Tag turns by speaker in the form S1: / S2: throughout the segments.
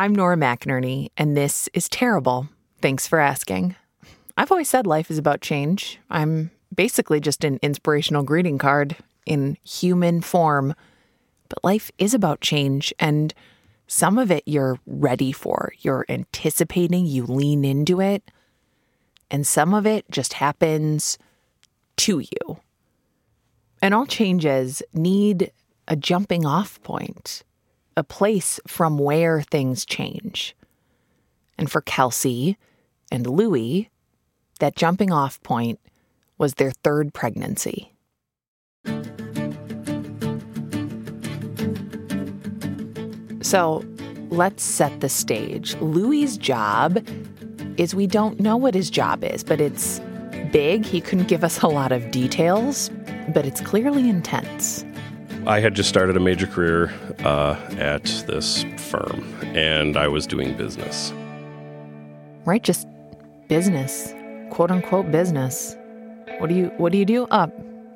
S1: I'm Nora McInerney, and this is Terrible. Thanks for asking. I've always said life is about change. I'm basically just an inspirational greeting card in human form. But life is about change, and some of it you're ready for. You're anticipating, you lean into it, and some of it just happens to you. And all changes need a jumping off point, a place from where things change. And for Kelsey and Louie, that jumping off point was their third pregnancy. So let's set the stage. Louie's job is we don't know what his job is, but it's big. He couldn't give us a lot of details, but it's clearly intense.
S2: I had just started a major career uh, at this firm, and I was doing business.
S1: Right, just business, quote unquote business. What do you What do you do? Uh,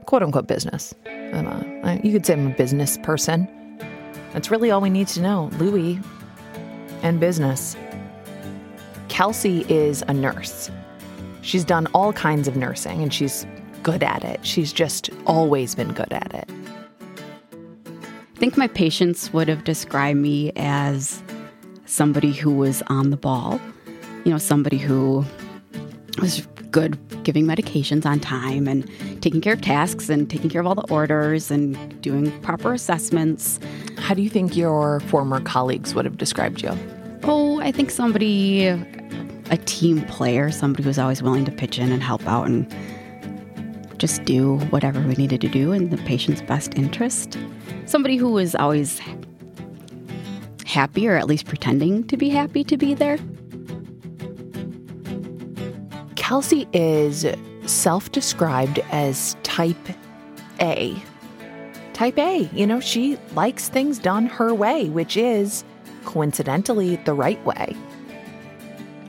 S1: quote unquote business. I'm you could say I'm a business person. That's really all we need to know. Louie and business. Kelsey is a nurse. She's done all kinds of nursing and she's good at it. She's just always been good at it.
S3: I think my patients would have described me as somebody who was on the ball, you know, somebody who was good giving medications on time and taking care of tasks and taking care of all the orders and doing proper assessments.
S1: How do you think your former colleagues would have described you?
S3: Oh, I think somebody, a team player, somebody who's always willing to pitch in and help out and just do whatever we needed to do in the patient's best interest. Somebody who was always happy or at least pretending to be happy to be there.
S1: Kelsey is self described as type A. Type A, you know, she likes things done her way, which is coincidentally the right way.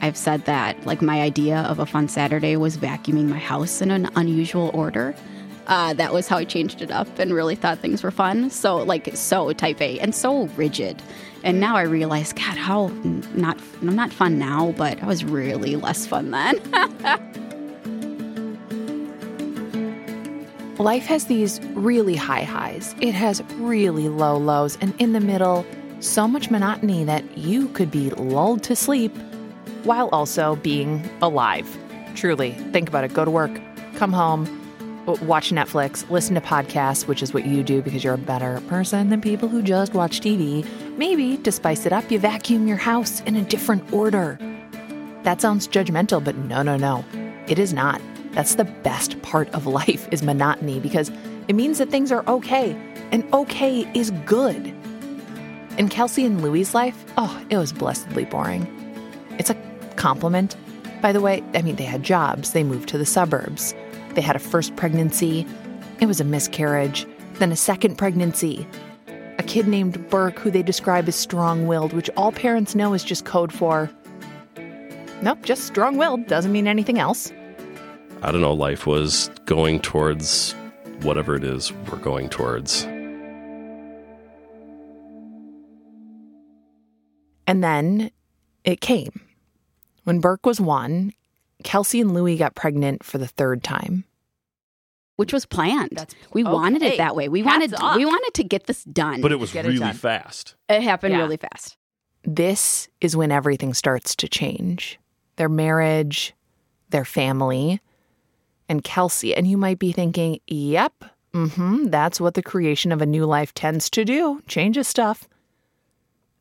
S3: I've said that, like, my idea of a fun Saturday was vacuuming my house in an unusual order. Uh, that was how I changed it up and really thought things were fun. So, like, so type A and so rigid. And now I realize, God, how not, I'm not fun now, but I was really less fun then.
S1: Life has these really high highs, it has really low lows, and in the middle, so much monotony that you could be lulled to sleep while also being alive. Truly, think about it. Go to work, come home, watch Netflix, listen to podcasts, which is what you do because you're a better person than people who just watch TV. Maybe to spice it up, you vacuum your house in a different order. That sounds judgmental, but no, no, no. It is not. That's the best part of life is monotony because it means that things are okay, and okay is good. In Kelsey and Louie's life, oh, it was blessedly boring. It's a compliment. By the way, I mean, they had jobs, they moved to the suburbs. They had a first pregnancy, it was a miscarriage, then a second pregnancy. A kid named Burke, who they describe as strong willed, which all parents know is just code for nope, just strong willed, doesn't mean anything else.
S2: I don't know, life was going towards whatever it is we're going towards.
S1: And then it came. When Burke was one, Kelsey and Louie got pregnant for the third time.
S3: Which was planned. That's, we okay. wanted it that way. We Hats wanted off. we wanted to get this done.
S2: But it was get really it fast.
S3: It happened yeah. really fast.
S1: This is when everything starts to change. Their marriage, their family, and Kelsey. And you might be thinking, yep, mm-hmm, that's what the creation of a new life tends to do. Changes stuff.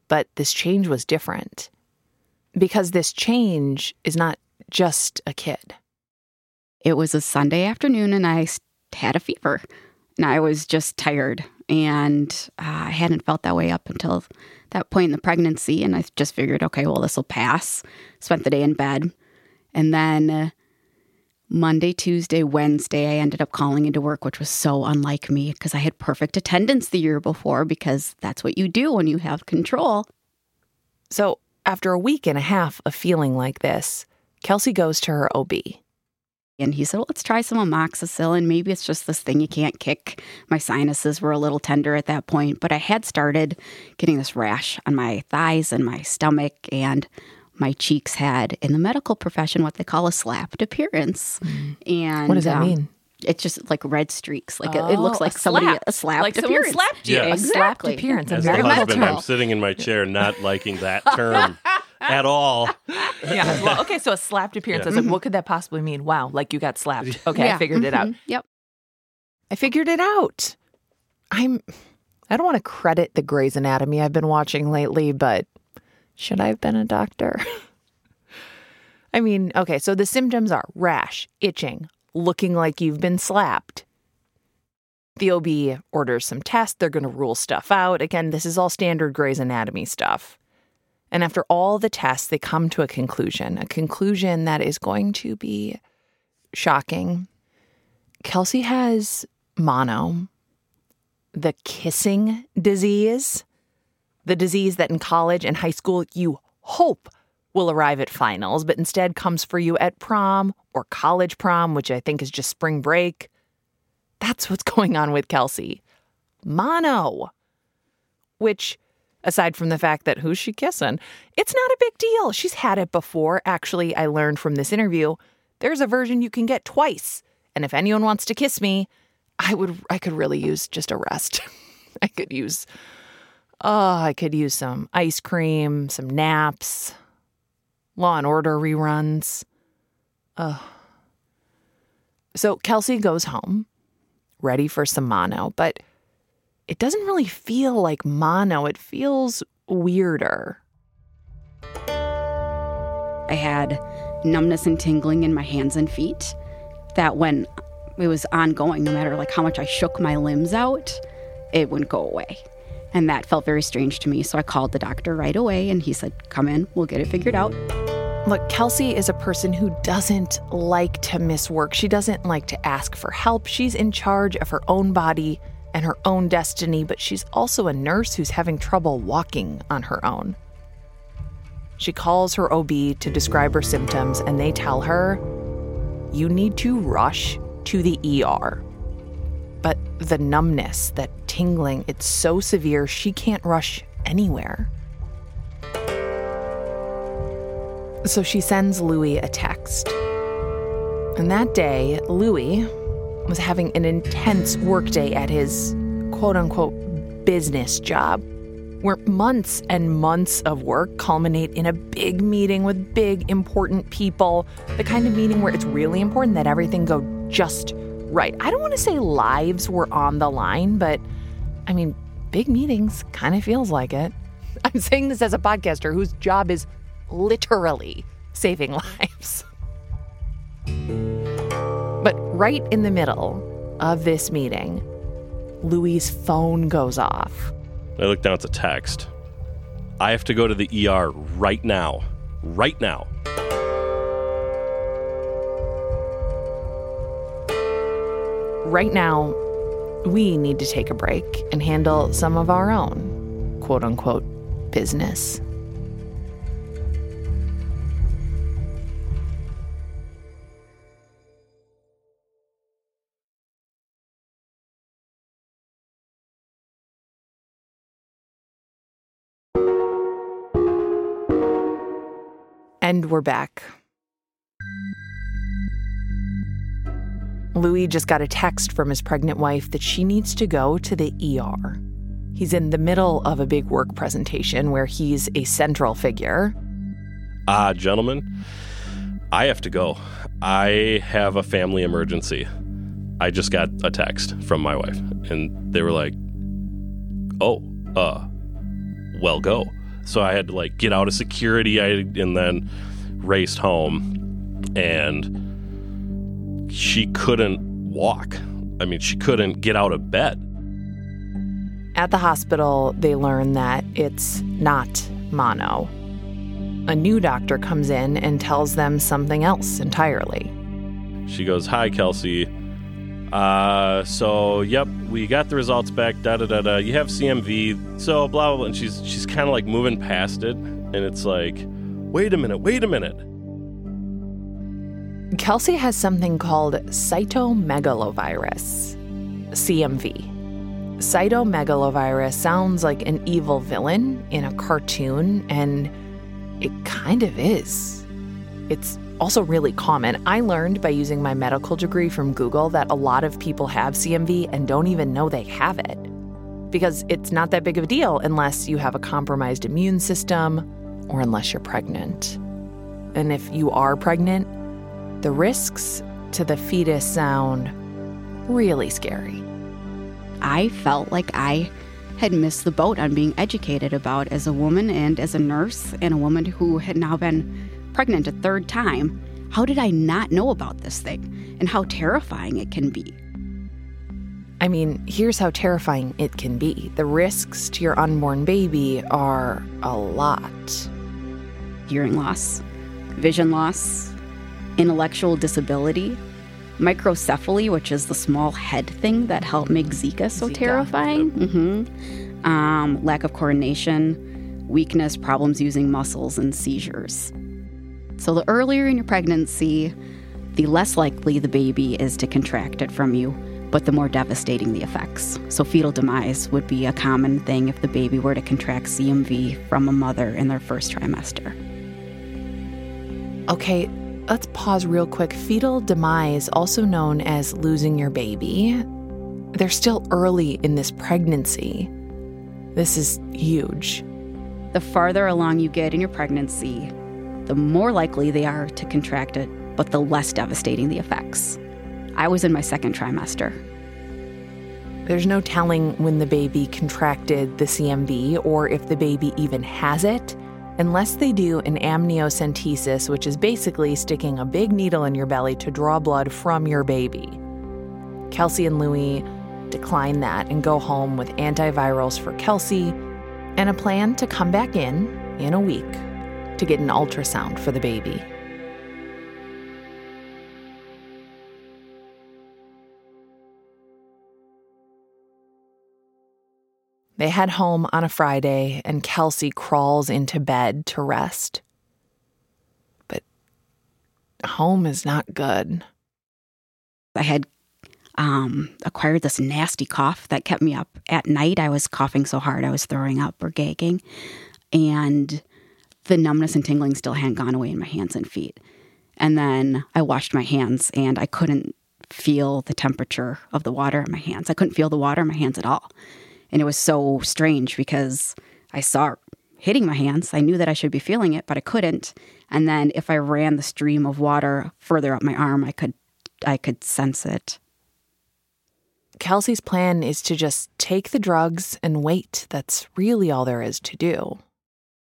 S1: But this change was different. Because this change is not just a kid.
S3: It was a Sunday afternoon and I had a fever and I was just tired. And uh, I hadn't felt that way up until that point in the pregnancy. And I just figured, okay, well, this will pass. Spent the day in bed. And then uh, Monday, Tuesday, Wednesday, I ended up calling into work, which was so unlike me because I had perfect attendance the year before because that's what you do when you have control.
S1: So, after a week and a half of feeling like this, Kelsey goes to her OB.
S3: And he said, well, let's try some amoxicillin. Maybe it's just this thing you can't kick. My sinuses were a little tender at that point, but I had started getting this rash on my thighs and my stomach, and my cheeks had, in the medical profession, what they call a slapped appearance. Mm. And
S1: what does that um, mean?
S3: It's just like red streaks. Like oh, it, it, looks oh, like somebody slapped. a slapped
S1: like
S3: appearance.
S1: slapped you.
S2: Yeah.
S1: Exactly. A slapped appearance.
S2: As very the husband, I'm sitting in my chair, not liking that term at all.
S1: yeah. Well, okay. So a slapped appearance. Yeah. I was like, what could that possibly mean? Wow, like you got slapped. Okay, yeah. I figured it out. Mm-hmm.
S3: Yep.
S1: I figured it out. I'm. I don't want to credit the Grey's Anatomy I've been watching lately, but should I have been a doctor? I mean, okay, so the symptoms are rash, itching, looking like you've been slapped. The OB orders some tests. They're going to rule stuff out. Again, this is all standard Grey's Anatomy stuff. And after all the tests, they come to a conclusion, a conclusion that is going to be shocking. Kelsey has mono, the kissing disease, the disease that in college and high school you hope will arrive at finals, but instead comes for you at prom or college prom, which I think is just spring break. That's what's going on with Kelsey. Mono. Which, aside from the fact that who's she kissing, it's not a big deal. She's had it before. Actually, I learned from this interview there's a version you can get twice. And if anyone wants to kiss me, I would I could really use just a rest. I could use oh, I could use some ice cream, some naps, Law and Order reruns. Ugh. So Kelsey goes home, ready for some mono, but it doesn't really feel like mono. It feels weirder.
S3: I had numbness and tingling in my hands and feet that when it was ongoing, no matter like how much I shook my limbs out, it wouldn't go away. And that felt very strange to me. So I called the doctor right away and he said, Come in, we'll get it figured out.
S1: Look, Kelsey is a person who doesn't like to miss work. She doesn't like to ask for help. She's in charge of her own body and her own destiny, but she's also a nurse who's having trouble walking on her own. She calls her OB to describe her symptoms, and they tell her, You need to rush to the ER. But the numbness, that tingling, it's so severe she can't rush anywhere. So she sends Louis a text. And that day, Louis was having an intense workday at his quote unquote business job, where months and months of work culminate in a big meeting with big important people, the kind of meeting where it's really important that everything go just right. I don't want to say lives were on the line, but I mean, big meetings kind of feels like it. I'm saying this as a podcaster whose job is literally saving lives. Right in the middle of this meeting, Louis' phone goes off.
S2: I look down at the text. I have to go to the ER right now. Right now.
S1: right now, we need to take a break and handle some of our own quote unquote business. And we're back. Louis just got a text from his pregnant wife that she needs to go to the ER. He's in the middle of a big work presentation where he's a central figure.
S2: Ah, uh, gentlemen, I have to go. I have a family emergency. I just got a text from my wife, and they were like, "Oh, uh, well, go." So I had to like get out of security, I and then raced home, and she couldn't walk. I mean, she couldn't get out of bed.
S1: At the hospital, they learn that it's not mono. A new doctor comes in and tells them something else entirely.
S2: She goes, Hi, Kelsey. Uh, so, yep, we got the results back. Da da da da. You have CMV. So, blah blah. blah. And she's she's kind of like moving past it, and it's like, wait a minute, wait a minute
S1: Kelsey has something called cytomegalovirus, CMV. Cytomegalovirus sounds like an evil villain in a cartoon, and it kind of is. It's also really common. I learned by using my medical degree from Google that a lot of people have CMV and don't even know they have it. Because it's not that big of a deal unless you have a compromised immune system or unless you're pregnant. And if you are pregnant, the risks to the fetus sound really scary.
S3: I felt like I had missed the boat on being educated about as a woman and as a nurse and a woman who had now been pregnant a third time. How did I not know about this thing and how terrifying it can be?
S1: I mean, here's how terrifying it can be the risks to your unborn baby are a lot
S3: hearing loss, vision loss, intellectual disability, microcephaly, which is the small head thing that helped make Zika so Zika. terrifying, mm-hmm. um, lack of coordination, weakness, problems using muscles, and seizures. So, the earlier in your pregnancy, the less likely the baby is to contract it from you, but the more devastating the effects. So, fetal demise would be a common thing if the baby were to contract CMV from a mother in their first trimester.
S1: Okay, let's pause real quick. Fetal demise, also known as losing your baby, they're still early in this pregnancy. This is huge.
S3: The farther along you get in your pregnancy, the more likely they are to contract it, but the less devastating the effects. I was in my second trimester.
S1: There's no telling when the baby contracted the CMV or if the baby even has it, unless they do an amniocentesis, which is basically sticking a big needle in your belly to draw blood from your baby. Kelsey and Louie decline that and go home with antivirals for Kelsey and a plan to come back in in a week to get an ultrasound for the baby. They head home on a Friday, and Kelsey crawls into bed to rest. But home is not good.
S3: I had um, acquired this nasty cough that kept me up at night. I was coughing so hard I was throwing up or gagging. And the numbness and tingling still hadn't gone away in my hands and feet. And then I washed my hands and I couldn't feel the temperature of the water in my hands. I couldn't feel the water in my hands at all. And it was so strange because I saw it hitting my hands. I knew that I should be feeling it, but I couldn't. And then if I ran the stream of water further up my arm, I could I could sense it.
S1: Kelsey's plan is to just take the drugs and wait. That's really all there is to do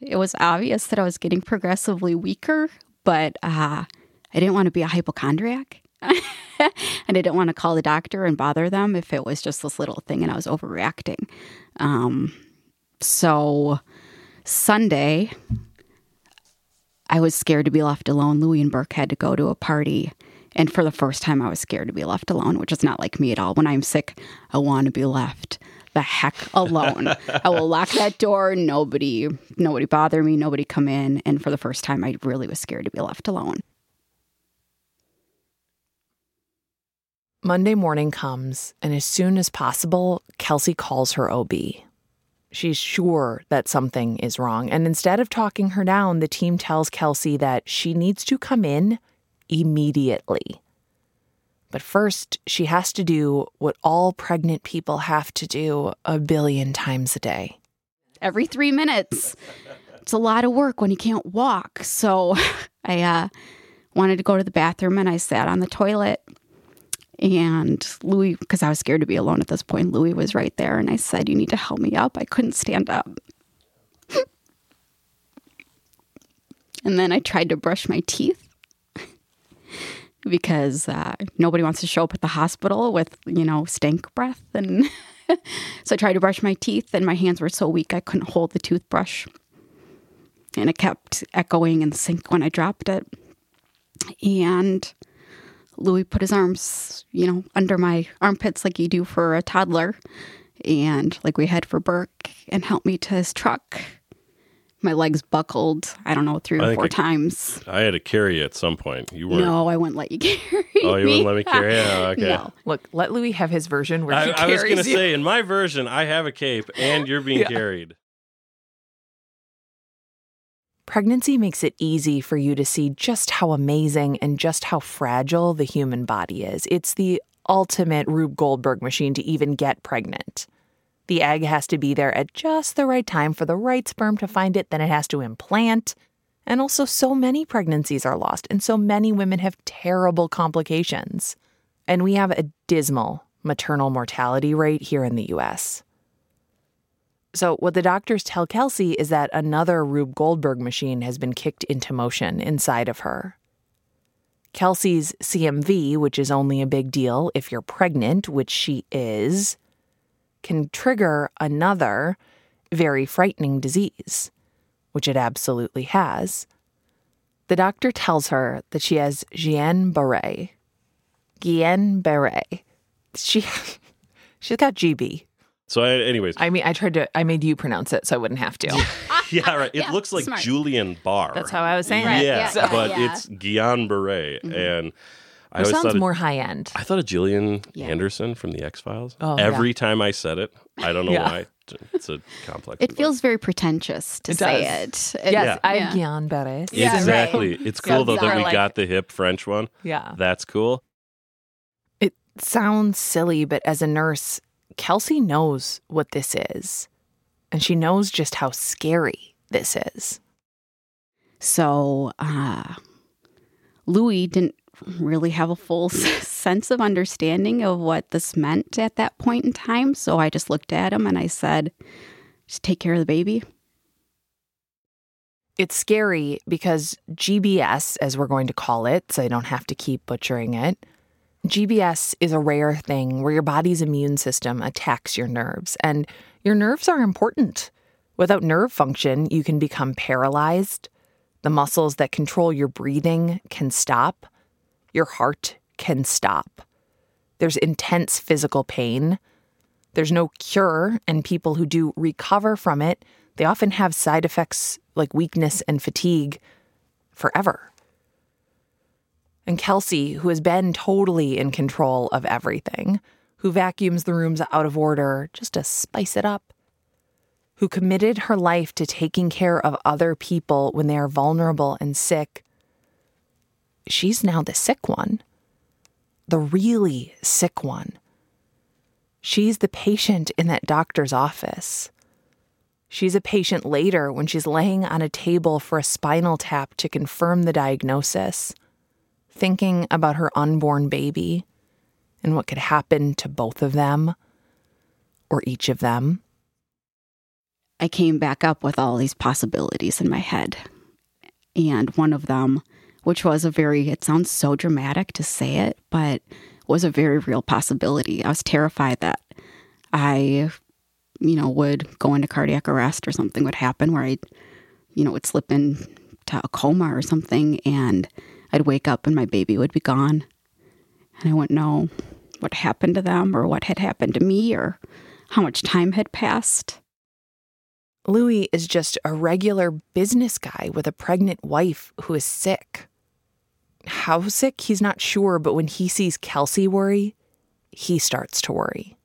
S3: it was obvious that I was getting progressively weaker, but uh, I didn't want to be a hypochondriac. and I didn't want to call the doctor and bother them if it was just this little thing and I was overreacting. Um, so Sunday, I was scared to be left alone. Louie and Burke had to go to a party. And for the first time, I was scared to be left alone, which is not like me at all. When I'm sick, I want to be left the heck alone. I will lock that door. Nobody, nobody bother me. Nobody come in. And for the first time, I really was scared to be left alone.
S1: Monday morning comes, and as soon as possible, Kelsey calls her OB. She's sure that something is wrong. And instead of talking her down, the team tells Kelsey that she needs to come in immediately. But first, she has to do what all pregnant people have to do a billion times a day.
S3: Every three minutes. It's a lot of work when you can't walk. So I uh, wanted to go to the bathroom and I sat on the toilet. And Louie, because I was scared to be alone at this point, Louie was right there. And I said, You need to help me up. I couldn't stand up. and then I tried to brush my teeth because uh, nobody wants to show up at the hospital with, you know, stank breath. And so I tried to brush my teeth, and my hands were so weak I couldn't hold the toothbrush. And it kept echoing in the sink when I dropped it. And Louis put his arms, you know, under my armpits like you do for a toddler. And like we had for Burke and helped me to his truck. My legs buckled, I don't know, three or four
S2: I-
S3: times.
S2: I had to carry you at some point. You weren't.
S3: No, I wouldn't let you carry
S2: Oh, you
S3: me.
S2: wouldn't let me carry you? Oh, okay.
S3: No.
S1: Look, let Louis have his version where
S2: I,
S1: he
S2: I was going to say, in my version, I have a cape and you're being
S1: Yeah.
S2: carried.
S1: Pregnancy makes it easy for you to see just how amazing and just how fragile the human body is. It's the ultimate Rube Goldberg machine to even get pregnant. The egg has to be there at just the right time for the right sperm to find it, then it has to implant. And also, so many pregnancies are lost, and so many women have terrible complications. And we have a dismal maternal mortality rate here in the US. So, what the doctors tell Kelsey is that another Rube Goldberg machine has been kicked into motion inside of her. Kelsey's CMV, which is only a big deal if you're pregnant, which she is, can trigger another very frightening disease, which it absolutely has. The doctor tells her that she has Guillain Barre. Guillain Barre. She, she's got GB.
S2: So, I, anyways,
S1: I mean, I tried to, I made you pronounce it so I wouldn't have to.
S2: yeah, right. It
S3: Yeah,
S2: looks like
S3: smart.
S2: Julian Barr.
S1: That's how I was saying
S2: yeah,
S1: it.
S3: yeah,
S1: So-
S2: but
S3: yeah.
S2: it's Guillain Barre, mm-hmm. and I
S1: It
S2: always
S1: sounds
S2: thought it-
S1: more high end.
S2: I thought of Gillian
S3: Yeah.
S2: Anderson from the X Files.
S1: Oh,
S2: Every time I said it, I don't know
S1: Yeah.
S2: why. It's a complex.
S3: It feels very pretentious to
S1: It
S3: say it. It-
S1: Yes, I'm
S3: yeah.
S1: Guillain Barre.
S3: Yeah, right.
S2: exactly. It's
S1: Yeah,
S2: cool though that we
S1: like-
S2: got the hip French one.
S1: Yeah.
S2: That's cool.
S1: It sounds silly, but as a nurse, Kelsey knows what this is. And she knows just how scary this is.
S3: So uh, Louis didn't really have a full sense of understanding of what this meant at that point in time. So I just looked at him and I said, just take care of the baby.
S1: It's scary because GBS, as we're going to call it, so I don't have to keep butchering it, GBS is a rare thing where your body's immune system attacks your nerves, and your nerves are important. Without nerve function, you can become paralyzed. The muscles that control your breathing can stop. Your heart can stop. There's intense physical pain. There's no cure, and people who do recover from it, they often have side effects like weakness and fatigue forever. And Kelsey, who has been totally in control of everything, who vacuums the rooms out of order just to spice it up, who committed her life to taking care of other people when they are vulnerable and sick, she's now the sick one, the really sick one. She's the patient in that doctor's office. She's a patient later when she's laying on a table for a spinal tap to confirm the diagnosis, thinking about her unborn baby and what could happen to both of them or each of them.
S3: I came back up with all these possibilities in my head. And one of them, which was a very, it sounds so dramatic to say it, but was a very real possibility. I was terrified that I, you know, would go into cardiac arrest or something would happen where I, you know, would slip into a coma or something and I'd wake up and my baby would be gone. And I wouldn't know what happened to them or what had happened to me or how much time had passed.
S1: Louis is just a regular business guy with a pregnant wife who is sick. How sick, he's not sure, but when he sees Kelsey worry, he starts to worry.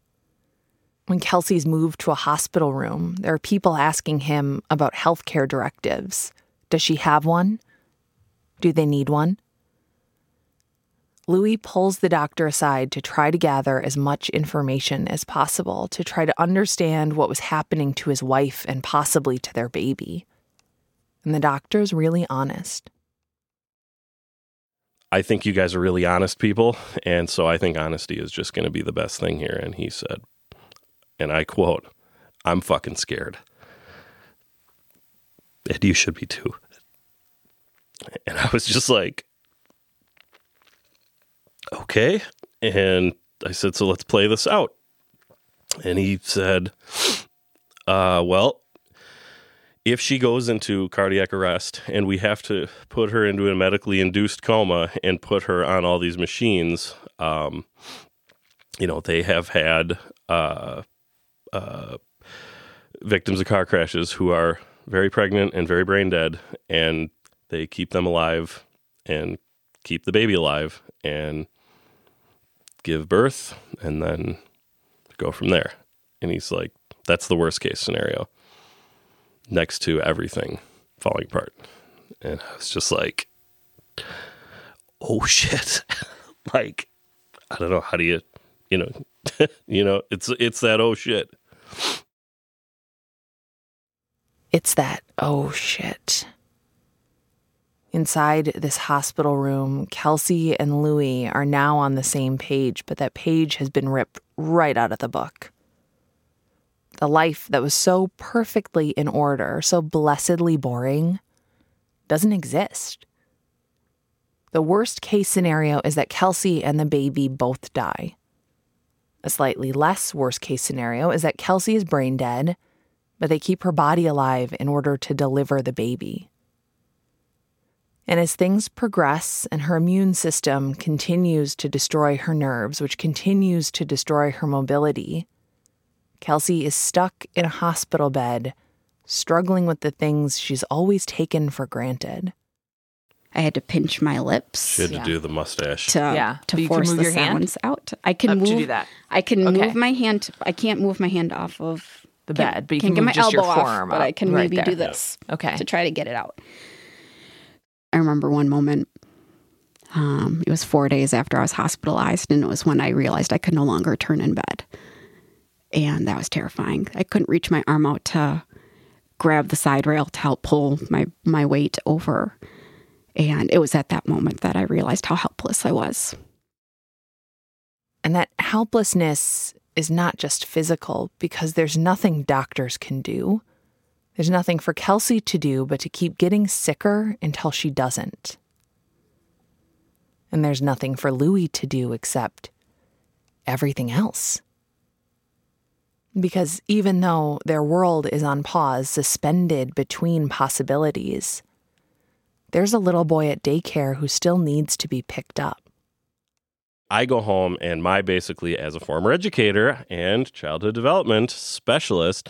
S1: When Kelsey's moved to a hospital room, there are people asking him about healthcare directives. Does she have one? Do they need one? Louis pulls the doctor aside to try to gather as much information as possible to try to understand what was happening to his wife and possibly to their baby. And the doctor's really honest.
S2: I think you guys are really honest people, and so I think honesty is just going to be the best thing here. And he said, and I quote, "I'm fucking scared." And you should be too. And I was just like, okay. And I said, so let's play this out. And he said, uh, well, if she goes into cardiac arrest and we have to put her into a medically induced coma and put her on all these machines, um, you know, they have had uh, uh, victims of car crashes who are very pregnant and very brain dead, and they keep them alive and keep the baby alive and give birth and then go from there. And he's like, that's the worst case scenario next to everything falling apart. And I was just like, oh shit. like, I don't know. How do you, you know, you know, it's, it's that oh shit.
S1: It's that oh shit. Inside this hospital room, Kelsey and Louie are now on the same page, but that page has been ripped right out of the book. The life that was so perfectly in order, so blessedly boring, doesn't exist. The worst case scenario is that Kelsey and the baby both die. A slightly less worst case scenario is that Kelsey is brain dead, but they keep her body alive in order to deliver the baby. And as things progress and her immune system continues to destroy her nerves, which continues to destroy her mobility, Kelsey is stuck in a hospital bed, struggling with the things she's always taken for granted.
S3: I had to pinch my lips.
S2: She had to do the mustache.
S3: to
S1: Yeah,
S3: to
S1: but you can
S3: force
S1: move
S3: the
S1: your hand?
S3: sounds out. I can
S1: Up to
S3: move
S1: do that.
S3: I can
S1: Okay.
S3: move my hand. I can't move my hand off of
S1: The bed, but you
S3: can't
S1: can
S3: get my
S1: just your
S3: elbow off,
S1: forearm
S3: But I can
S1: right
S3: maybe
S1: there.
S3: do this
S1: Okay.
S3: to try to get it out. I remember one moment. Um, it was four days after I was hospitalized, and it was when I realized I could no longer turn in bed, and that was terrifying. I couldn't reach my arm out to grab the side rail to help pull my my weight over, and it was at that moment that I realized how helpless I was.
S1: And that helplessness is not just physical because there's nothing doctors can do. There's nothing for Kelsey to do but to keep getting sicker until she doesn't. And there's nothing for Louie to do except everything else. Because even though their world is on pause, suspended between possibilities, there's a little boy at daycare who still needs to be picked up.
S2: I go home and my basically as a former educator and childhood development specialist,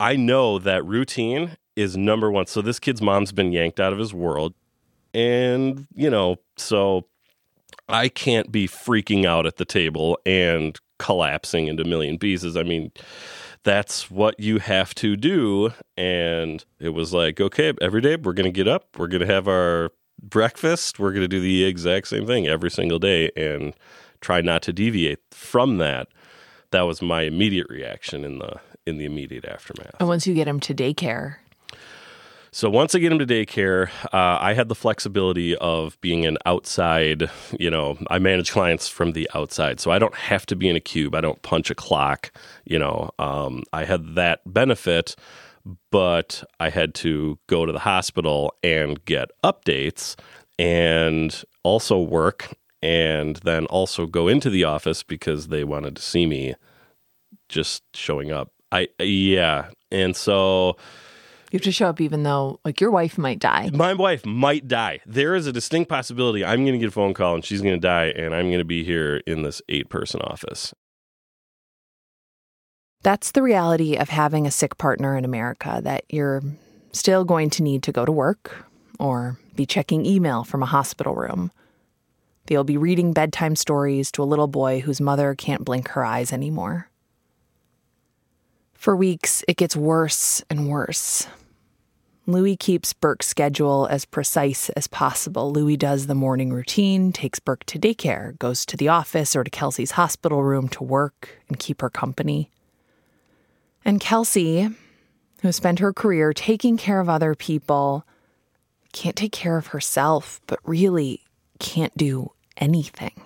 S2: I know that routine is number one. So this kid's mom's been yanked out of his world. And, you know, so I can't be freaking out at the table and collapsing into a million pieces. I mean, that's what you have to do. And it was like, okay, every day we're going to get up, we're going to have our breakfast, we're going to do the exact same thing every single day and try not to deviate from that. That was my immediate reaction in the in the immediate aftermath.
S1: And once you get him to daycare,
S2: So once I get him to daycare, uh, I had the flexibility of being an outside. You know, I manage clients from the outside, so I don't have to be in a cube. I don't punch a clock. You know, um, I had that benefit, but I had to go to the hospital and get updates, and also work, and then also go into the office because they wanted to see me just showing up. I yeah, and so.
S1: You have to show up even though, like, your wife might die.
S2: My wife might die. There is a distinct possibility I'm going to get a phone call and she's going to die, and I'm going to be here in this eight person office.
S1: That's the reality of having a sick partner in America that you're still going to need to go to work or be checking email from a hospital room. that you'll be reading bedtime stories to a little boy whose mother can't blink her eyes anymore. For weeks, it gets worse and worse. Louis keeps Burke's schedule as precise as possible. Louis does the morning routine, takes Burke to daycare, goes to the office or to Kelsey's hospital room to work and keep her company. And Kelsey, who spent her career taking care of other people, can't take care of herself, but really can't do anything.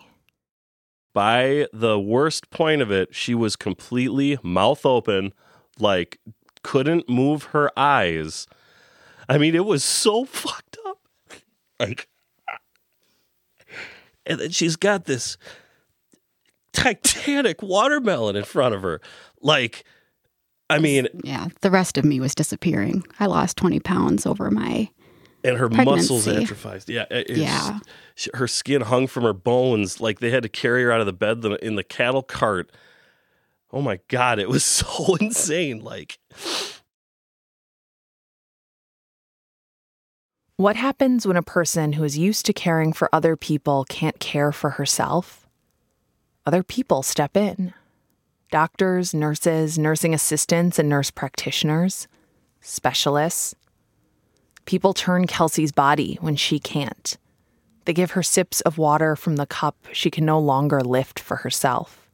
S2: By the worst point of it, she was completely mouth open, like couldn't move her eyes. I mean, it was so fucked up. Like, and then she's got this titanic watermelon in front of her. Like, I mean,
S3: Yeah, the rest of me was disappearing. I lost 20 pounds over my.
S2: and her muscles atrophied. Yeah, it's-
S3: Yeah.
S2: she- her skin hung from her bones. Like they had to carry her out of the bed in the cattle cart. Oh my god, it was so insane. Like
S1: What happens when a person who is used to caring for other people can't care for herself? Other people step in doctors, nurses, nursing assistants, and nurse practitioners, specialists. People turn Kelsey's body when she can't. They give her sips of water from the cup she can no longer lift for herself.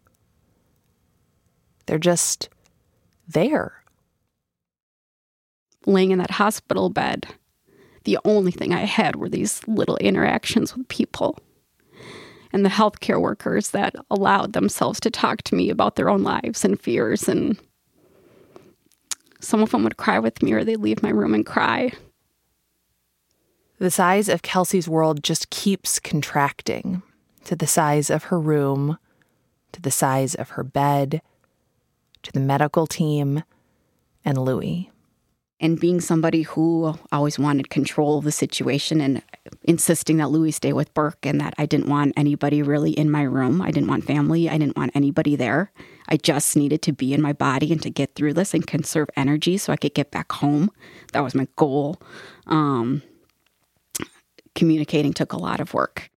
S1: They're just there.
S3: Laying in that hospital bed, the only thing I had were these little interactions with people and the healthcare workers that allowed themselves to talk to me about their own lives and fears. And some of them would cry with me or they'd leave my room and cry.
S1: The size of Kelsey's world just keeps contracting to the size of her room, to the size of her bed, to the medical team, and Louie
S3: and being somebody who always wanted control of the situation and insisting that Louis stay with Burke and that I didn't want anybody really in my room. I didn't want family. I didn't want anybody there. I just needed to be in my body and to get through this and conserve energy so I could get back home. That was my goal. Um, communicating took a lot of work.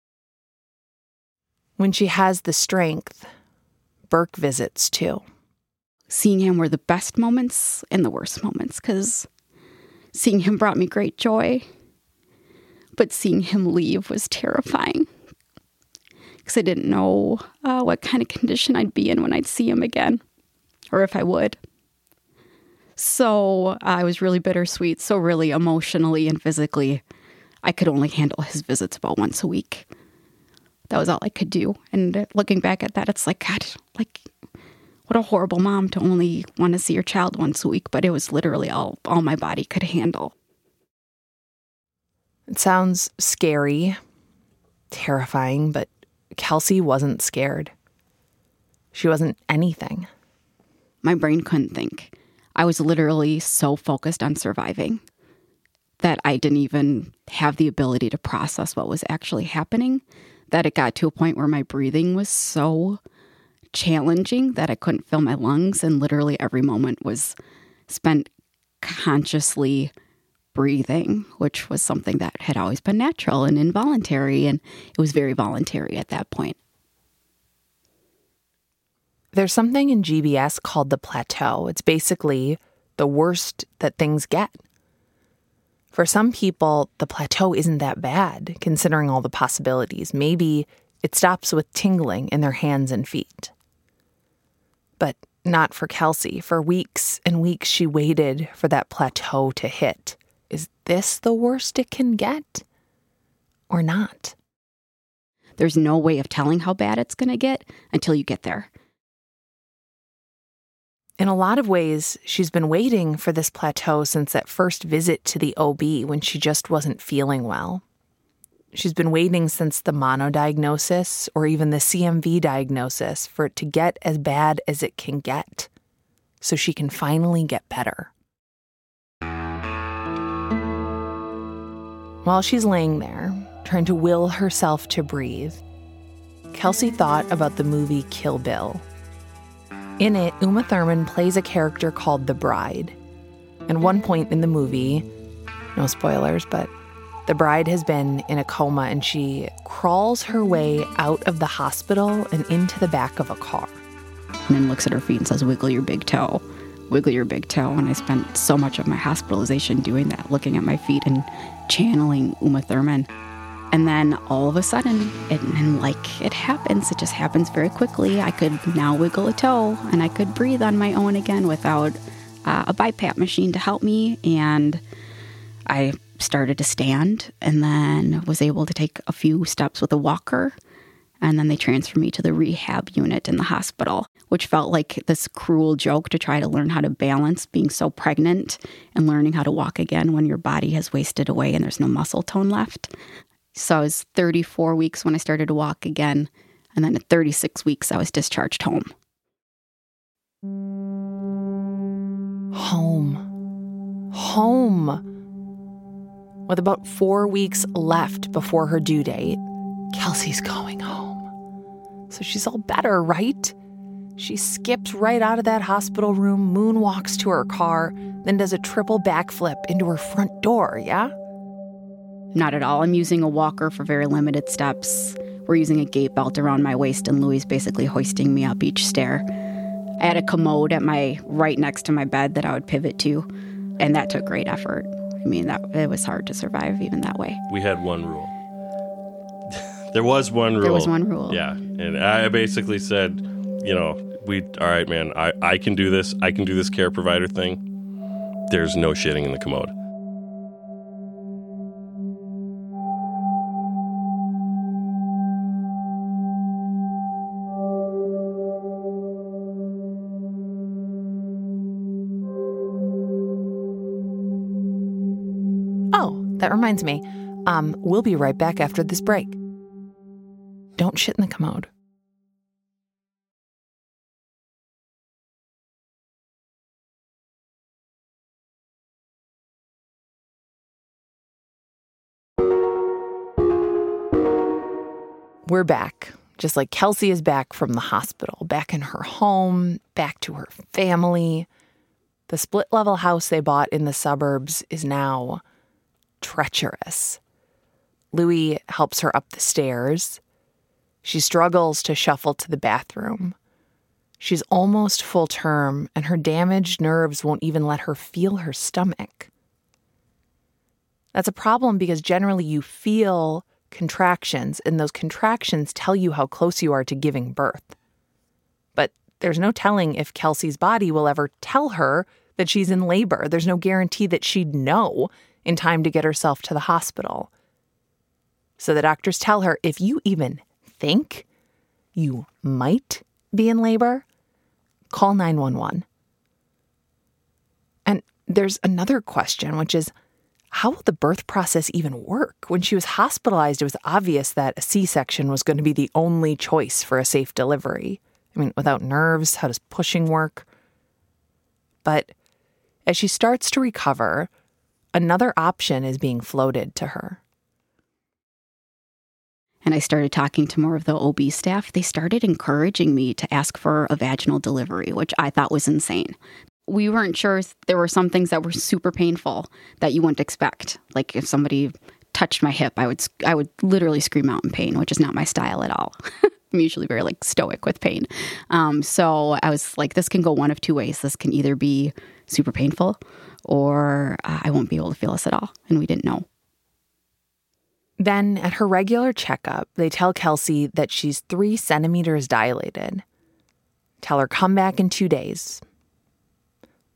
S1: When she has the strength, Burke visits too
S3: seeing him were the best moments and the worst moments because seeing him brought me great joy, but seeing him leave was terrifying because I didn't know uh, what kind of condition I'd be in when I'd see him again or if I would. So uh, I was really bittersweet. So, really, emotionally and physically, I could only handle his visits about once a week. That was all I could do. And looking back at that, it's like, God, like, what a horrible mom to only want to see your child once a week, but it was literally all, all my body could handle.
S1: It sounds scary, terrifying, but Kelsey wasn't scared. She wasn't anything.
S3: My brain couldn't think. I was literally so focused on surviving that I didn't even have the ability to process what was actually happening. That it got to a point where my breathing was so challenging that I couldn't fill my lungs, and literally every moment was spent consciously breathing, which was something that had always been natural and involuntary, and it was very voluntary at that point.
S1: There's something in GBS called the plateau. It's basically the worst that things get. For some people, the plateau isn't that bad, considering all the possibilities. Maybe it stops with tingling in their hands and feet. But not for Kelsey. For weeks and weeks, she waited for that plateau to hit. Is this the worst it can get? Or not?
S3: There's no way of telling how bad it's going to get until you get there.
S1: In a lot of ways, she's been waiting for this plateau since that first visit to the OB when she just wasn't feeling well. She's been waiting since the mono diagnosis or even the CMV diagnosis for it to get as bad as it can get so she can finally get better. While she's laying there, trying to will herself to breathe, Kelsey thought about the movie Kill Bill. In it, Uma Thurman plays a character called the Bride. At one point in the movie, no spoilers, but the bride has been in a coma and she crawls her way out of the hospital and into the back of a car.
S3: And then looks at her feet and says, Wiggle your big toe. Wiggle your big toe. And I spent so much of my hospitalization doing that, looking at my feet and channeling Uma Thurman. And then all of a sudden, it, and like it happens, it just happens very quickly. I could now wiggle a toe and I could breathe on my own again without uh, a BiPAP machine to help me. And I started to stand and then was able to take a few steps with a walker. And then they transferred me to the rehab unit in the hospital, which felt like this cruel joke to try to learn how to balance being so pregnant and learning how to walk again when your body has wasted away and there's no muscle tone left. So I was 34 weeks when I started to walk again. And then at 36 weeks, I was discharged home.
S1: Home. Home. With about four weeks left before her due date, Kelsey's going home. So she's all better, right? She skips right out of that hospital room, moonwalks to her car, then does a triple backflip into her front door, yeah?
S3: not at all. I'm using a walker for very limited steps. We're using a gait belt around my waist, and Louis basically hoisting me up each stair. I had a commode at my right next to my bed that I would pivot to, and that took great effort. I mean, that it was hard to survive even that way.
S2: We had one rule. there was one rule.
S3: There was one rule.
S2: Yeah, and I basically said, you know, we all right, man. I I can do this. I can do this care provider thing. There's no shitting in the commode.
S1: That reminds me. Um, we'll be right back after this break. Don't shit in the commode. We're back. Just like Kelsey is back from the hospital, back in her home, back to her family. The split level house they bought in the suburbs is now treacherous. Louis helps her up the stairs. She struggles to shuffle to the bathroom. She's almost full term, and her damaged nerves won't even let her feel her stomach. That's a problem because generally you feel contractions, and those contractions tell you how close you are to giving birth. But there's no telling if Kelsey's body will ever tell her that she's in labor. There's no guarantee that she'd know in time to get herself to the hospital. So the doctors tell her if you even think you might be in labor, call 911. And there's another question, which is how will the birth process even work? When she was hospitalized, it was obvious that a C section was going to be the only choice for a safe delivery. I mean, without nerves, how does pushing work? But as she starts to recover, another option is being floated to her.
S3: And I started talking to more of the OB staff. They started encouraging me to ask for a vaginal delivery, which I thought was insane. We weren't sure there were some things that were super painful that you wouldn't expect. Like if somebody touched my hip, I would I would literally scream out in pain, which is not my style at all. I'm usually very like stoic with pain. Um, so I was like, this can go one of two ways. This can either be super painful, or uh, I won't be able to feel this at all. And we didn't know.
S1: Then, at her regular checkup, they tell Kelsey that she's three centimeters dilated. Tell her come back in two days.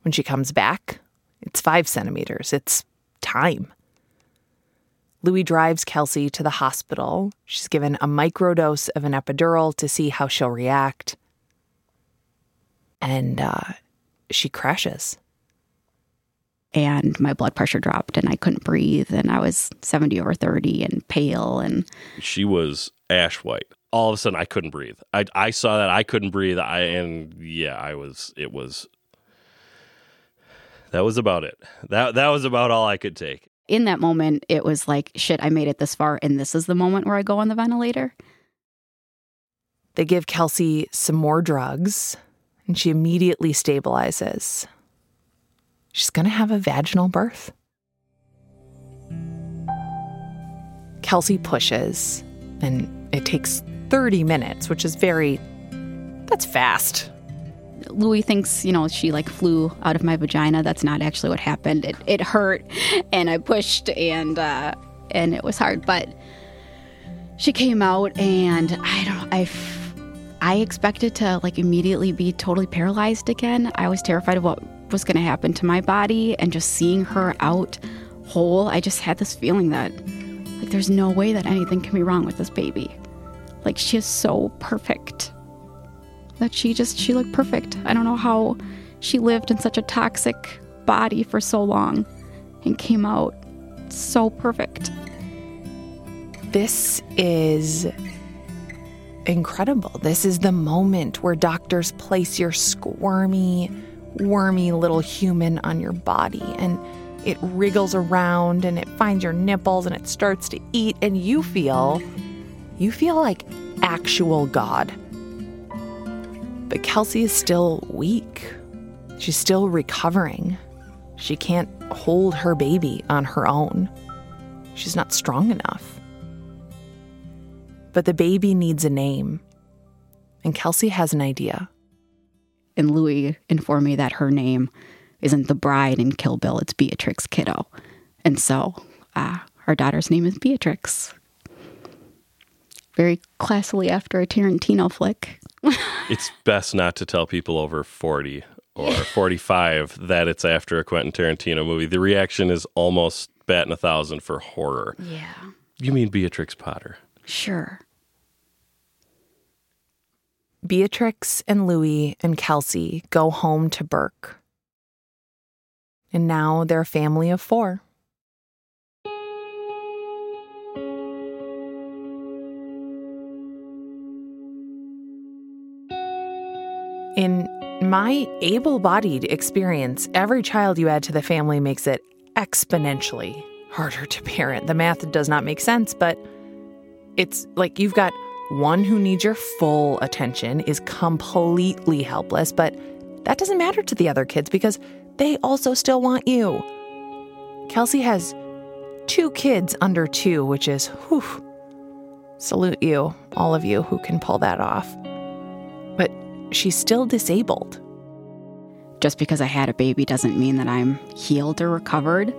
S1: When she comes back, it's five centimeters. It's time. Louis drives Kelsey to the hospital. She's given a microdose of an epidural to see how she'll react. And uh, she crashes
S3: and my blood pressure dropped and I couldn't breathe and I was 70 over 30 and pale and
S2: she was ash white. All of a sudden I couldn't breathe. I I saw that I couldn't breathe. I and yeah, I was it was that was about it. That that was about all I could take.
S3: In that moment it was like shit, I made it this far and this is the moment where I go on the ventilator.
S1: They give Kelsey some more drugs and she immediately stabilizes. She's going to have a vaginal birth. Kelsey pushes, and it takes 30 minutes, which is very, that's fast.
S3: Louis thinks, you know, she like flew out of my vagina. That's not actually what happened. It, it hurt, and I pushed, and uh, and it was hard. But she came out, and I don't, I, I expected to like immediately be totally paralyzed again. I was terrified of what was going to happen to my body and just seeing her out whole, I just had this feeling that like there's no way that anything can be wrong with this baby. Like she is so perfect. That she just she looked perfect. I don't know how she lived in such a toxic body for so long and came out so perfect.
S1: This is incredible. This is the moment where doctors place your squirmy wormy little human on your body and it wriggles around and it finds your nipples and it starts to eat and you feel you feel like actual god but kelsey is still weak she's still recovering she can't hold her baby on her own She's not strong enough. But the baby needs a name. And Kelsey has an idea.
S3: And Louis informed me that her name isn't the bride in Kill Bill, it's Beatrix Kiddo. And so uh, our daughter's name is Beatrix. Very classily after a Tarantino flick.
S2: it's best not to tell people over 40 or 45 that it's after a Quentin Tarantino movie. The reaction is almost batting a thousand for horror.
S3: Yeah.
S2: You mean Beatrix Potter?
S3: Sure.
S1: Beatrix and Louis and Kelsey go home to Burke. And now they're a family of four. In my able bodied experience, every child you add to the family makes it exponentially harder to parent. The math does not make sense, but it's like you've got one who needs your full attention, is completely helpless, but that doesn't matter to the other kids because they also still want you. Kelsey has two kids under two, which is, whew, salute you, all of you who can pull that off. But she's still disabled.
S3: Just because I had a baby doesn't mean that I'm healed or recovered.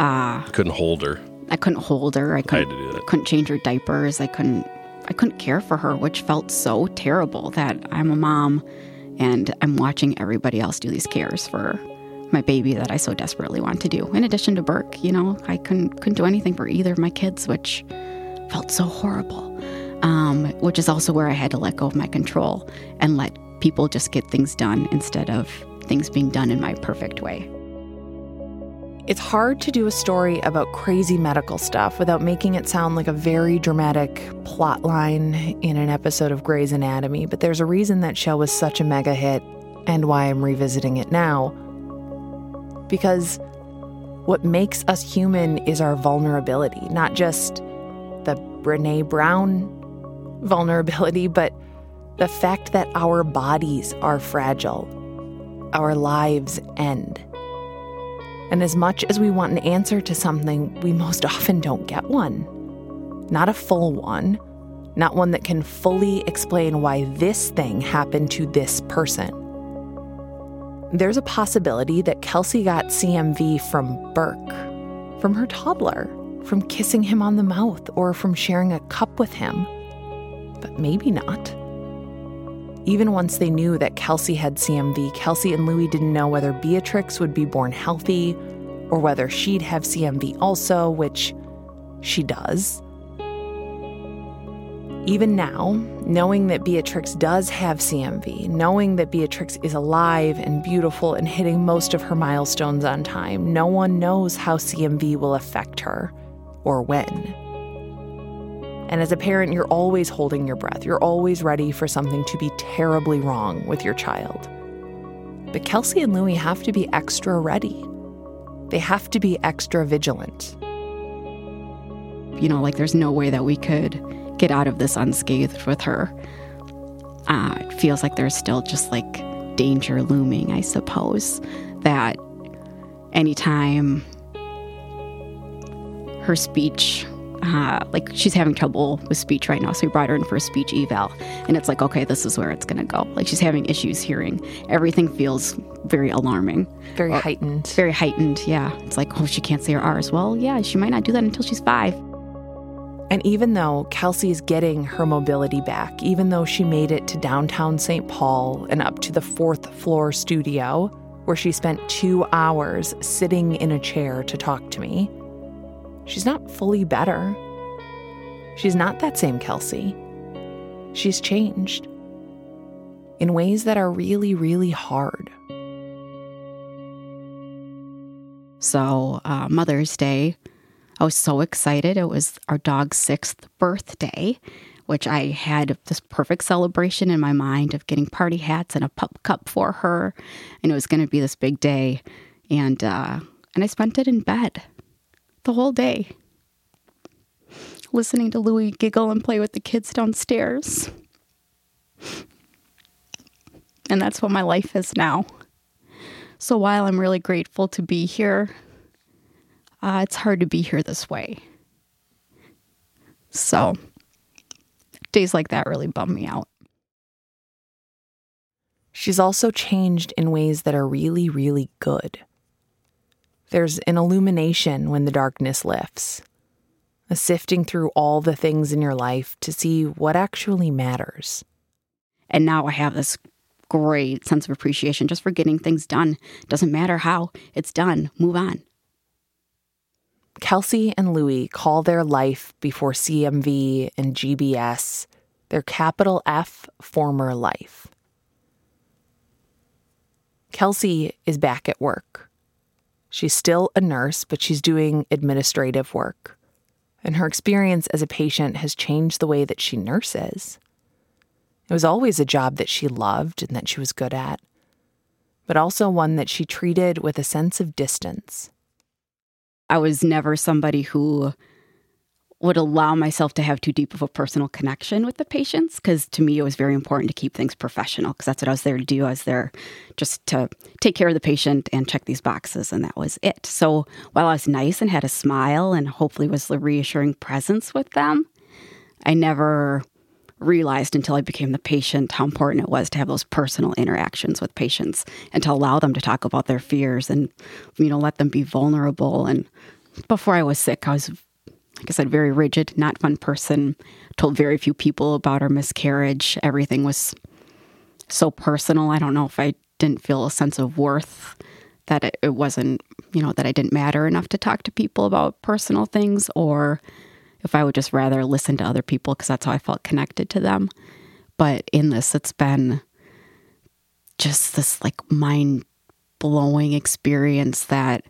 S3: Uh,
S2: couldn't hold her.
S3: I couldn't hold her. I couldn't,
S2: I had to do that.
S3: couldn't change her diapers. I couldn't I couldn't care for her, which felt so terrible that I'm a mom and I'm watching everybody else do these cares for my baby that I so desperately want to do. In addition to Burke, you know, I couldn't couldn't do anything for either of my kids, which felt so horrible. Um, which is also where I had to let go of my control and let people just get things done instead of things being done in my perfect way.
S1: It's hard to do a story about crazy medical stuff without making it sound like a very dramatic plot line in an episode of Grey's Anatomy, but there's a reason that show was such a mega hit and why I'm revisiting it now. Because what makes us human is our vulnerability, not just the Brene Brown vulnerability, but the fact that our bodies are fragile, our lives end. And as much as we want an answer to something, we most often don't get one. Not a full one, not one that can fully explain why this thing happened to this person. There's a possibility that Kelsey got CMV from Burke, from her toddler, from kissing him on the mouth, or from sharing a cup with him. But maybe not. Even once they knew that Kelsey had CMV, Kelsey and Louis didn't know whether Beatrix would be born healthy or whether she'd have CMV also, which she does. Even now, knowing that Beatrix does have CMV, knowing that Beatrix is alive and beautiful and hitting most of her milestones on time, no one knows how CMV will affect her or when. And as a parent, you're always holding your breath. You're always ready for something to be terribly wrong with your child. But Kelsey and Louie have to be extra ready. They have to be extra vigilant.
S3: You know, like there's no way that we could get out of this unscathed with her. Uh, it feels like there's still just like danger looming, I suppose. That anytime her speech uh, like she's having trouble with speech right now. So we brought her in for a speech eval, and it's like, okay, this is where it's going to go. Like she's having issues hearing. Everything feels very alarming,
S1: very or, heightened.
S3: Very heightened. Yeah, it's like, oh, she can't say her R's. Well, yeah, she might not do that until she's five.
S1: And even though Kelsey's getting her mobility back, even though she made it to downtown St. Paul and up to the fourth floor studio, where she spent two hours sitting in a chair to talk to me, She's not fully better. She's not that same Kelsey. She's changed in ways that are really, really hard.
S3: So, uh, Mother's Day, I was so excited. It was our dog's sixth birthday, which I had this perfect celebration in my mind of getting party hats and a pup cup for her. And it was going to be this big day. And, uh, and I spent it in bed the whole day, listening to Louis giggle and play with the kids downstairs. And that's what my life is now. So while I'm really grateful to be here, uh, it's hard to be here this way. So days like that really bum me out.
S1: She's also changed in ways that are really, really good. There's an illumination when the darkness lifts, a sifting through all the things in your life to see what actually matters.
S3: And now I have this great sense of appreciation just for getting things done. Doesn't matter how, it's done. Move on.
S1: Kelsey and Louie call their life before CMV and GBS their capital F former life. Kelsey is back at work. She's still a nurse, but she's doing administrative work. And her experience as a patient has changed the way that she nurses. It was always a job that she loved and that she was good at, but also one that she treated with a sense of distance.
S3: I was never somebody who would allow myself to have too deep of a personal connection with the patients because to me it was very important to keep things professional because that's what I was there to do. I was there just to take care of the patient and check these boxes, and that was it. So while I was nice and had a smile and hopefully was the reassuring presence with them, I never realized until I became the patient how important it was to have those personal interactions with patients and to allow them to talk about their fears and you know let them be vulnerable and before I was sick I was like I said very rigid not fun person told very few people about our miscarriage everything was so personal I don't know if I didn't feel a sense of worth that it, it wasn't you know that I didn't matter enough to talk to people about personal things or if I would just rather listen to other people because that's how I felt connected to them. But in this, it's been just this like mind blowing experience that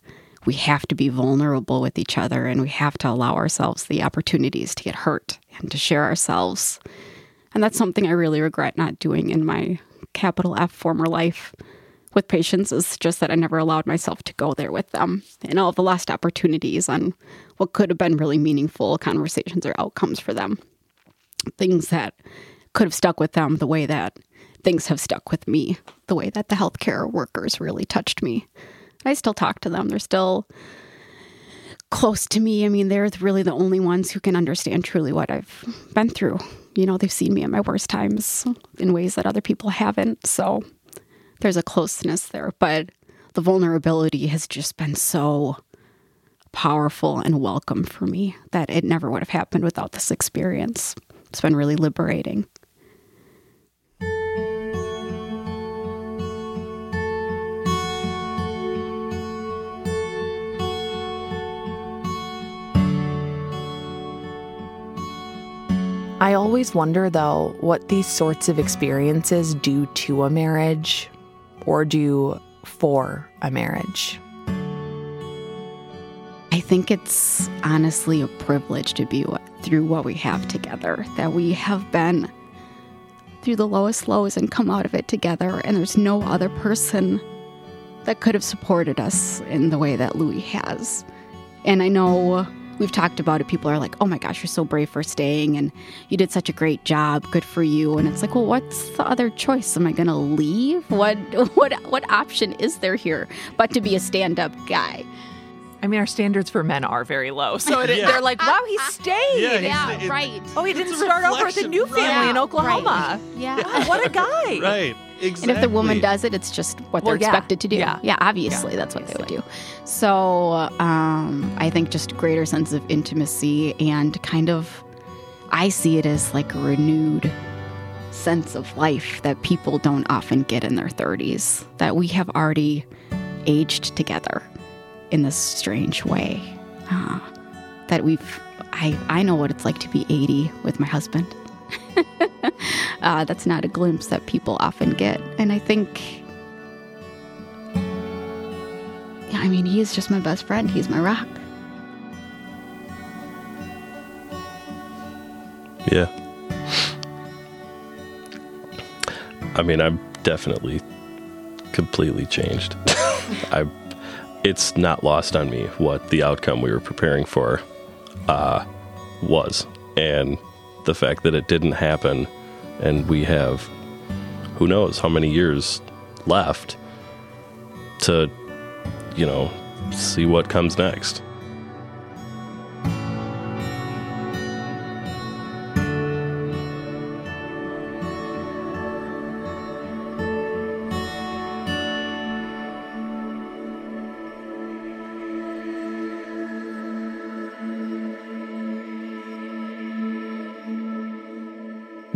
S3: we have to be vulnerable with each other and we have to allow ourselves the opportunities to get hurt and to share ourselves. And that's something I really regret not doing in my capital F former life with patients is just that I never allowed myself to go there with them and all the lost opportunities on what could have been really meaningful conversations or outcomes for them. Things that could have stuck with them the way that things have stuck with me, the way that the healthcare workers really touched me. I still talk to them. They're still close to me. I mean, they're really the only ones who can understand truly what I've been through. You know, they've seen me at my worst times in ways that other people haven't. So there's a closeness there, but the vulnerability has just been so powerful and welcome for me that it never would have happened without this experience. It's been really liberating.
S1: I always wonder, though, what these sorts of experiences do to a marriage or do for a marriage?
S3: I think it's honestly a privilege to be through what we have together, that we have been through the lowest lows and come out of it together. And there's no other person that could have supported us in the way that Louie has. And I know we've talked about it. People are like, oh my gosh, you're so brave for staying and you did such a great job. Good for you. And it's like, well, what's the other choice? Am I going to leave? What, what, what option is there here but to be a stand up guy?
S1: I mean, our standards for men are very low. So it, yeah. they're like, wow, he stayed.
S3: Yeah, yeah it, right.
S1: Oh, he didn't start over with a new family right. in Oklahoma.
S3: Right. Yeah.
S1: what a guy.
S2: Right. Exactly.
S3: And if the woman does it, it's just what well, they're yeah. expected to do. Yeah, yeah obviously, yeah, that's what obviously. they would do. So um, I think just greater sense of intimacy and kind of, I see it as like a renewed sense of life that people don't often get in their 30s, that we have already aged together in this strange way. Uh, that we've, I, I know what it's like to be 80 with my husband. uh, that's not a glimpse that people often get. And I think, yeah, I mean, he is just my best friend. He's my rock.
S2: Yeah. I mean, I'm definitely completely changed. I, it's not lost on me what the outcome we were preparing for uh, was, and the fact that it didn't happen and we have who knows how many years left to you know see what comes next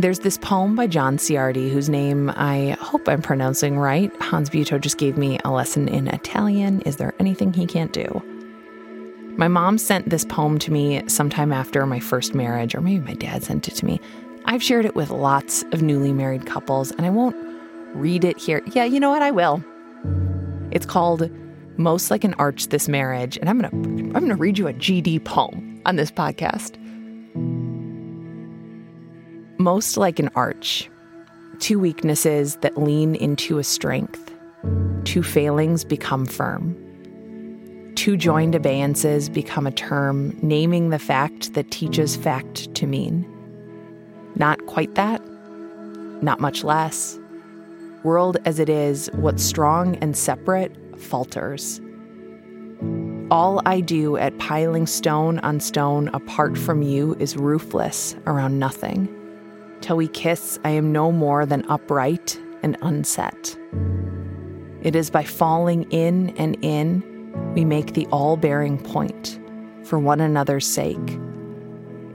S1: There's this poem by John Ciardi, whose name I hope I'm pronouncing right. Hans Buetow just gave me a lesson in Italian. Is there anything he can't do? My mom sent this poem to me sometime after my first marriage, or maybe my dad sent it to me. I've shared it with lots of newly married couples, and I won't read it here. Yeah, you know what? I will. It's called Most Like an Arch This Marriage, and I'm gonna I'm gonna read you a GD poem on this podcast. Most like an arch, two weaknesses that lean into a strength, two failings become firm. Two joined abeyances become a term naming the fact that teaches fact to mean. Not quite that, not much less. World as it is, what's strong and separate falters. All I do at piling stone on stone apart from you is roofless around nothing. Till we kiss, I am no more than upright and unset. It is by falling in and in we make the all bearing point for one another's sake,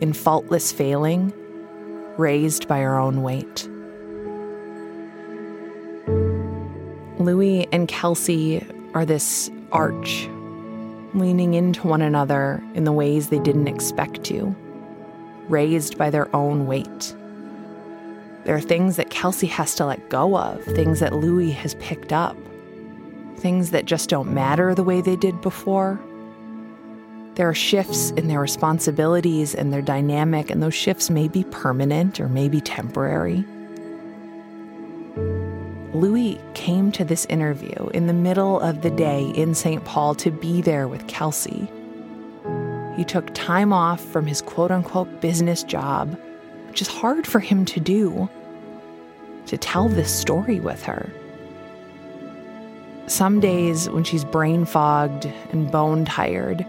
S1: in faultless failing, raised by our own weight. Louis and Kelsey are this arch, leaning into one another in the ways they didn't expect to, raised by their own weight. There are things that Kelsey has to let go of, things that Louis has picked up, things that just don't matter the way they did before. There are shifts in their responsibilities and their dynamic, and those shifts may be permanent or maybe temporary. Louis came to this interview in the middle of the day in St. Paul to be there with Kelsey. He took time off from his quote unquote business job which is hard for him to do, to tell this story with her. Some days, when she's brain fogged and bone tired,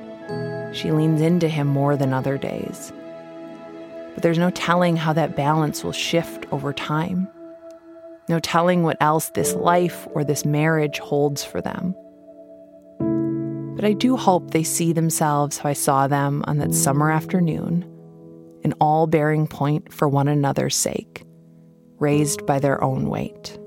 S1: she leans into him more than other days. But there's no telling how that balance will shift over time. No telling what else this life or this marriage holds for them. But I do hope they see themselves how I saw them on that summer afternoon and all bearing point for one another's sake, raised by their own weight.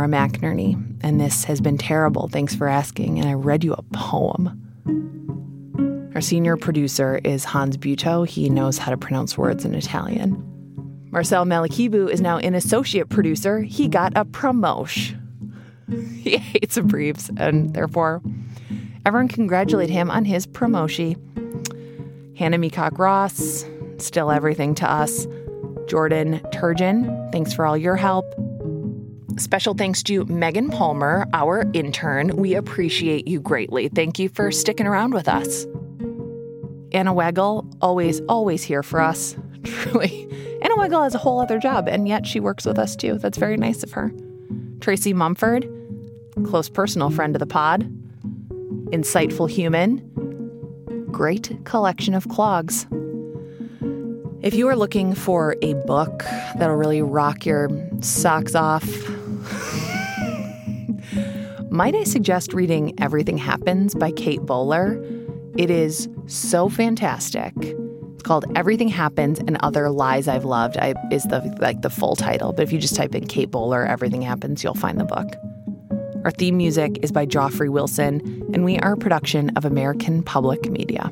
S1: Nora McInerny, and this has been terrible. Thanks for asking. And I read you a poem. Our senior producer is Hans Buetow. He knows how to pronounce words in Italian. Marcel Malekebu is now an associate producer. He got a promotion. He hates briefs, and therefore, everyone congratulate him on his promotion. Hannah Meacock Ross, still everything to us. Jordan Turgeon, thanks for all your help. Special thanks to Megan Palmer, our intern. We appreciate you greatly. Thank you for sticking around with us. Anna Weigel, always, always here for us. Truly. Anna Weigel has a whole other job, and yet she works with us too. That's very nice of her. Tracy Mumford, close personal friend of the pod, insightful human, great collection of clogs. If you are looking for a book that'll really rock your socks off, might I suggest reading Everything Happens by Kate Bowler? It is so fantastic. It's called Everything Happens and Other Lies I've Loved. I is the like the full title, but if you just type in Kate Bowler Everything Happens, you'll find the book. Our theme music is by Joffrey Wilson, and we are a production of American Public Media.